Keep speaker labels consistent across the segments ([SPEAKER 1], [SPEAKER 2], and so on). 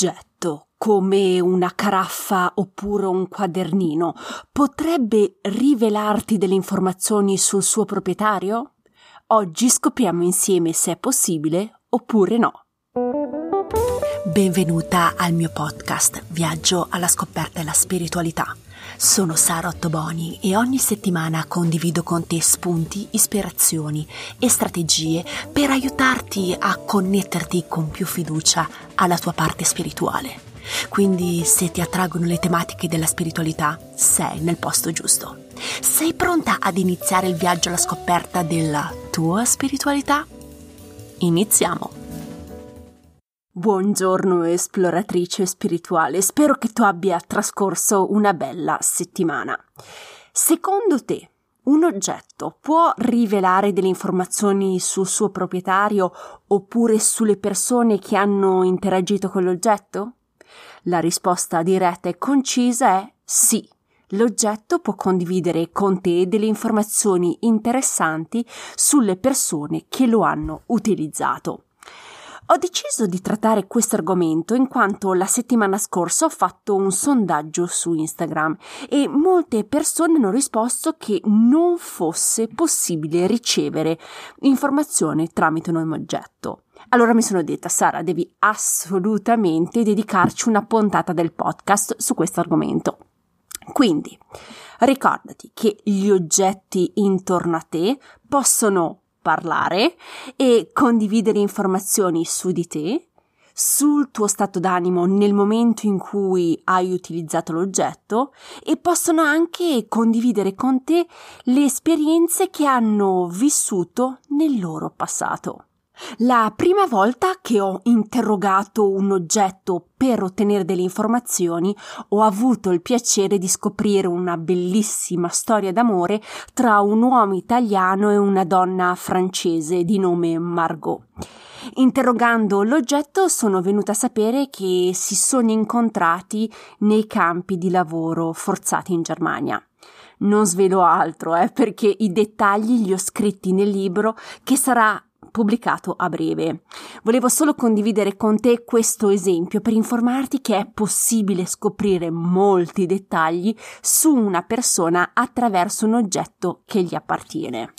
[SPEAKER 1] oggetto, come una caraffa oppure un quadernino, potrebbe rivelarti delle informazioni sul suo proprietario? Oggi scopriamo insieme se è possibile oppure no. Benvenuta al mio podcast Viaggio alla scoperta della spiritualità. Sono Sara Ottoboni e ogni settimana condivido con te spunti, ispirazioni e strategie per aiutarti a connetterti con più fiducia alla tua parte spirituale. Quindi se ti attraggono le tematiche della spiritualità, sei nel posto giusto. Sei pronta ad iniziare il viaggio alla scoperta della tua spiritualità? Iniziamo! Buongiorno esploratrice spirituale, spero che tu abbia trascorso una bella settimana. Secondo te, un oggetto può rivelare delle informazioni sul suo proprietario oppure sulle persone che hanno interagito con l'oggetto? La risposta diretta e concisa è sì. L'oggetto può condividere con te delle informazioni interessanti sulle persone che lo hanno utilizzato. Ho deciso di trattare questo argomento in quanto la settimana scorsa ho fatto un sondaggio su Instagram e molte persone hanno risposto che non fosse possibile ricevere informazioni tramite un oggetto. Allora mi sono detta, Sara, devi assolutamente dedicarci una puntata del podcast su questo argomento. Quindi, ricordati che gli oggetti intorno a te possono parlare e condividere informazioni su di te, sul tuo stato d'animo nel momento in cui hai utilizzato l'oggetto e possono anche condividere con te le esperienze che hanno vissuto nel loro passato. La prima volta che ho interrogato un oggetto per ottenere delle informazioni ho avuto il piacere di scoprire una bellissima storia d'amore tra un uomo italiano e una donna francese di nome Margot. Interrogando l'oggetto sono venuta a sapere che si sono incontrati nei campi di lavoro forzati in Germania. Non svelo altro, eh, perché i dettagli li ho scritti nel libro che sarà pubblicato a breve. Volevo solo condividere con te questo esempio per informarti che è possibile scoprire molti dettagli su una persona attraverso un oggetto che gli appartiene.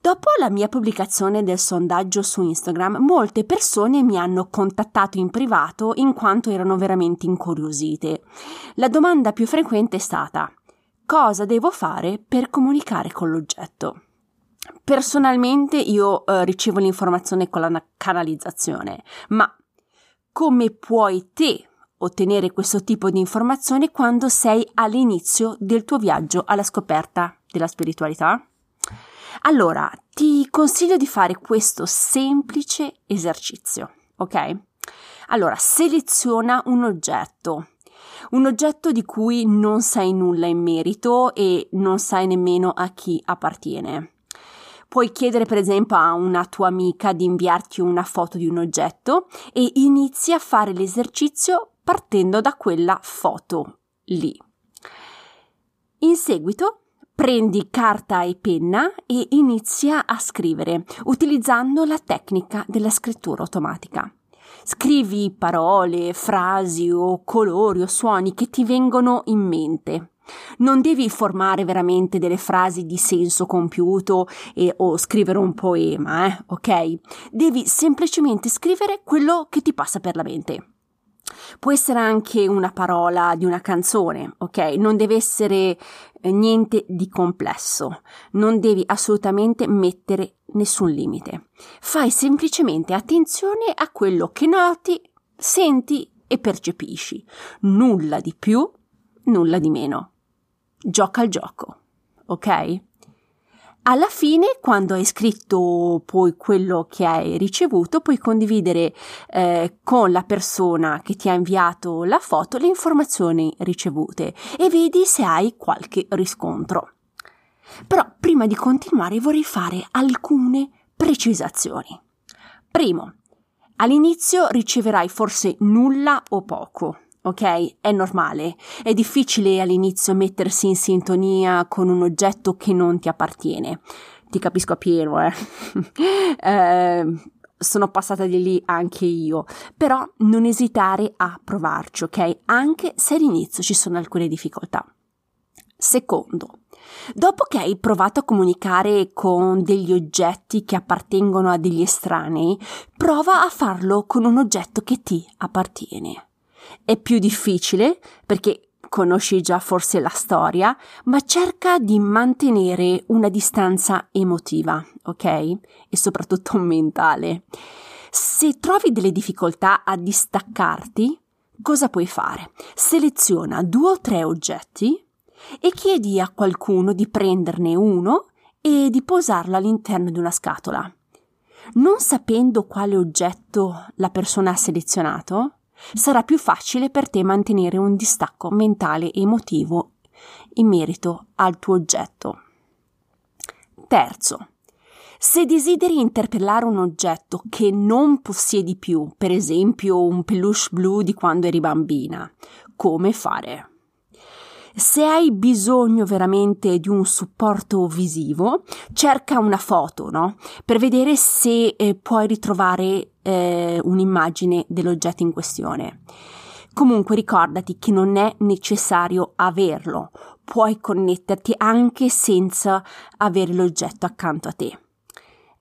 [SPEAKER 1] Dopo la mia pubblicazione del sondaggio su Instagram, molte persone mi hanno contattato in privato in quanto erano veramente incuriosite. La domanda più frequente è stata cosa devo fare per comunicare con l'oggetto? Personalmente io eh, ricevo l'informazione con la canalizzazione, ma come puoi te ottenere questo tipo di informazione quando sei all'inizio del tuo viaggio alla scoperta della spiritualità? Allora, ti consiglio di fare questo semplice esercizio, ok? Allora, seleziona un oggetto, un oggetto di cui non sai nulla in merito e non sai nemmeno a chi appartiene. Puoi chiedere per esempio a una tua amica di inviarti una foto di un oggetto e inizi a fare l'esercizio partendo da quella foto lì. In seguito prendi carta e penna e inizia a scrivere utilizzando la tecnica della scrittura automatica. Scrivi parole, frasi o colori o suoni che ti vengono in mente. Non devi formare veramente delle frasi di senso compiuto e, o scrivere un poema, eh? ok? Devi semplicemente scrivere quello che ti passa per la mente. Può essere anche una parola di una canzone, ok? Non deve essere eh, niente di complesso, non devi assolutamente mettere nessun limite. Fai semplicemente attenzione a quello che noti, senti e percepisci. Nulla di più, nulla di meno gioca al gioco, ok? Alla fine, quando hai scritto poi quello che hai ricevuto, puoi condividere eh, con la persona che ti ha inviato la foto le informazioni ricevute e vedi se hai qualche riscontro. Però prima di continuare vorrei fare alcune precisazioni. Primo, all'inizio riceverai forse nulla o poco ok? È normale. È difficile all'inizio mettersi in sintonia con un oggetto che non ti appartiene. Ti capisco a pieno, eh. eh sono passata di lì anche io, però non esitare a provarci, ok? Anche se all'inizio ci sono alcune difficoltà. Secondo, dopo che hai provato a comunicare con degli oggetti che appartengono a degli estranei, prova a farlo con un oggetto che ti appartiene. È più difficile perché conosci già forse la storia, ma cerca di mantenere una distanza emotiva, ok? E soprattutto mentale. Se trovi delle difficoltà a distaccarti, cosa puoi fare? Seleziona due o tre oggetti e chiedi a qualcuno di prenderne uno e di posarlo all'interno di una scatola. Non sapendo quale oggetto la persona ha selezionato, sarà più facile per te mantenere un distacco mentale e emotivo in merito al tuo oggetto. Terzo, se desideri interpellare un oggetto che non possiedi più, per esempio un peluche blu di quando eri bambina, come fare? Se hai bisogno veramente di un supporto visivo, cerca una foto, no? Per vedere se eh, puoi ritrovare eh, un'immagine dell'oggetto in questione. Comunque ricordati che non è necessario averlo, puoi connetterti anche senza avere l'oggetto accanto a te.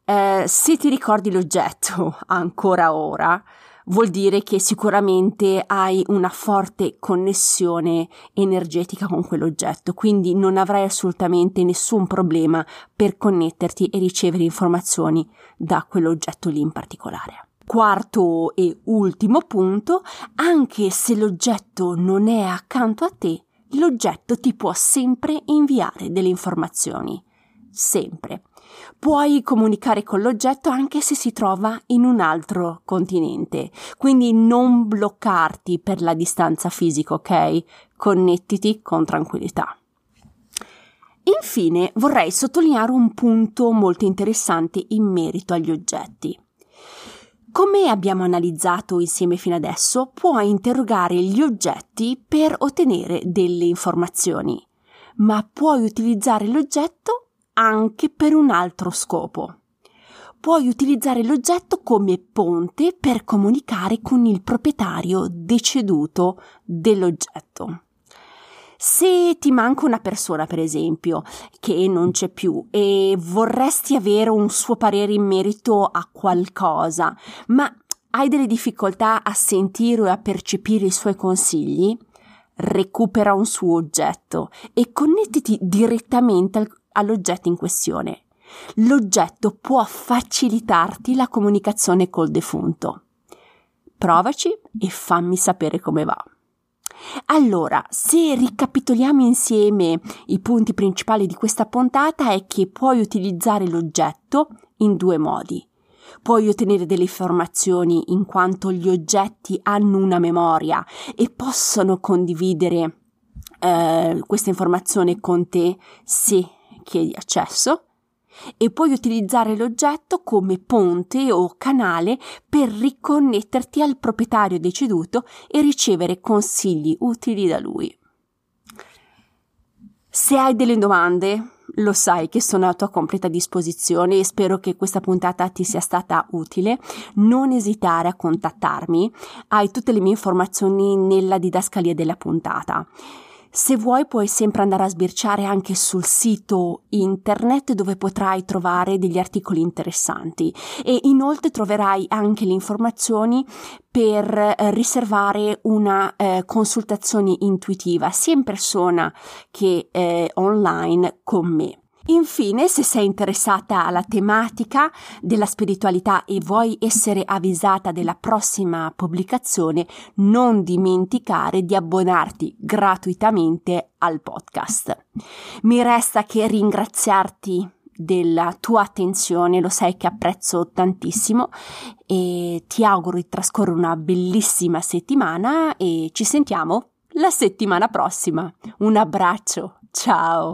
[SPEAKER 1] Eh, se ti ricordi l'oggetto ancora ora, vuol dire che sicuramente hai una forte connessione energetica con quell'oggetto, quindi non avrai assolutamente nessun problema per connetterti e ricevere informazioni da quell'oggetto lì in particolare. Quarto e ultimo punto, anche se l'oggetto non è accanto a te, l'oggetto ti può sempre inviare delle informazioni. Sempre. Puoi comunicare con l'oggetto anche se si trova in un altro continente, quindi non bloccarti per la distanza fisica, ok? Connettiti con tranquillità. Infine vorrei sottolineare un punto molto interessante in merito agli oggetti. Come abbiamo analizzato insieme fino adesso, puoi interrogare gli oggetti per ottenere delle informazioni, ma puoi utilizzare l'oggetto anche per un altro scopo. Puoi utilizzare l'oggetto come ponte per comunicare con il proprietario deceduto dell'oggetto. Se ti manca una persona, per esempio, che non c'è più e vorresti avere un suo parere in merito a qualcosa, ma hai delle difficoltà a sentire o a percepire i suoi consigli, recupera un suo oggetto e connettiti direttamente all'oggetto in questione. L'oggetto può facilitarti la comunicazione col defunto. Provaci e fammi sapere come va. Allora, se ricapitoliamo insieme i punti principali di questa puntata è che puoi utilizzare l'oggetto in due modi. Puoi ottenere delle informazioni in quanto gli oggetti hanno una memoria e possono condividere eh, questa informazione con te se chiedi accesso e puoi utilizzare l'oggetto come ponte o canale per riconnetterti al proprietario deceduto e ricevere consigli utili da lui. Se hai delle domande, lo sai che sono a tua completa disposizione e spero che questa puntata ti sia stata utile. Non esitare a contattarmi, hai tutte le mie informazioni nella didascalia della puntata. Se vuoi puoi sempre andare a sbirciare anche sul sito internet dove potrai trovare degli articoli interessanti e inoltre troverai anche le informazioni per eh, riservare una eh, consultazione intuitiva sia in persona che eh, online con me. Infine, se sei interessata alla tematica della spiritualità e vuoi essere avvisata della prossima pubblicazione, non dimenticare di abbonarti gratuitamente al podcast. Mi resta che ringraziarti della tua attenzione, lo sai che apprezzo tantissimo e ti auguro di trascorrere una bellissima settimana e ci sentiamo la settimana prossima. Un abbraccio, ciao!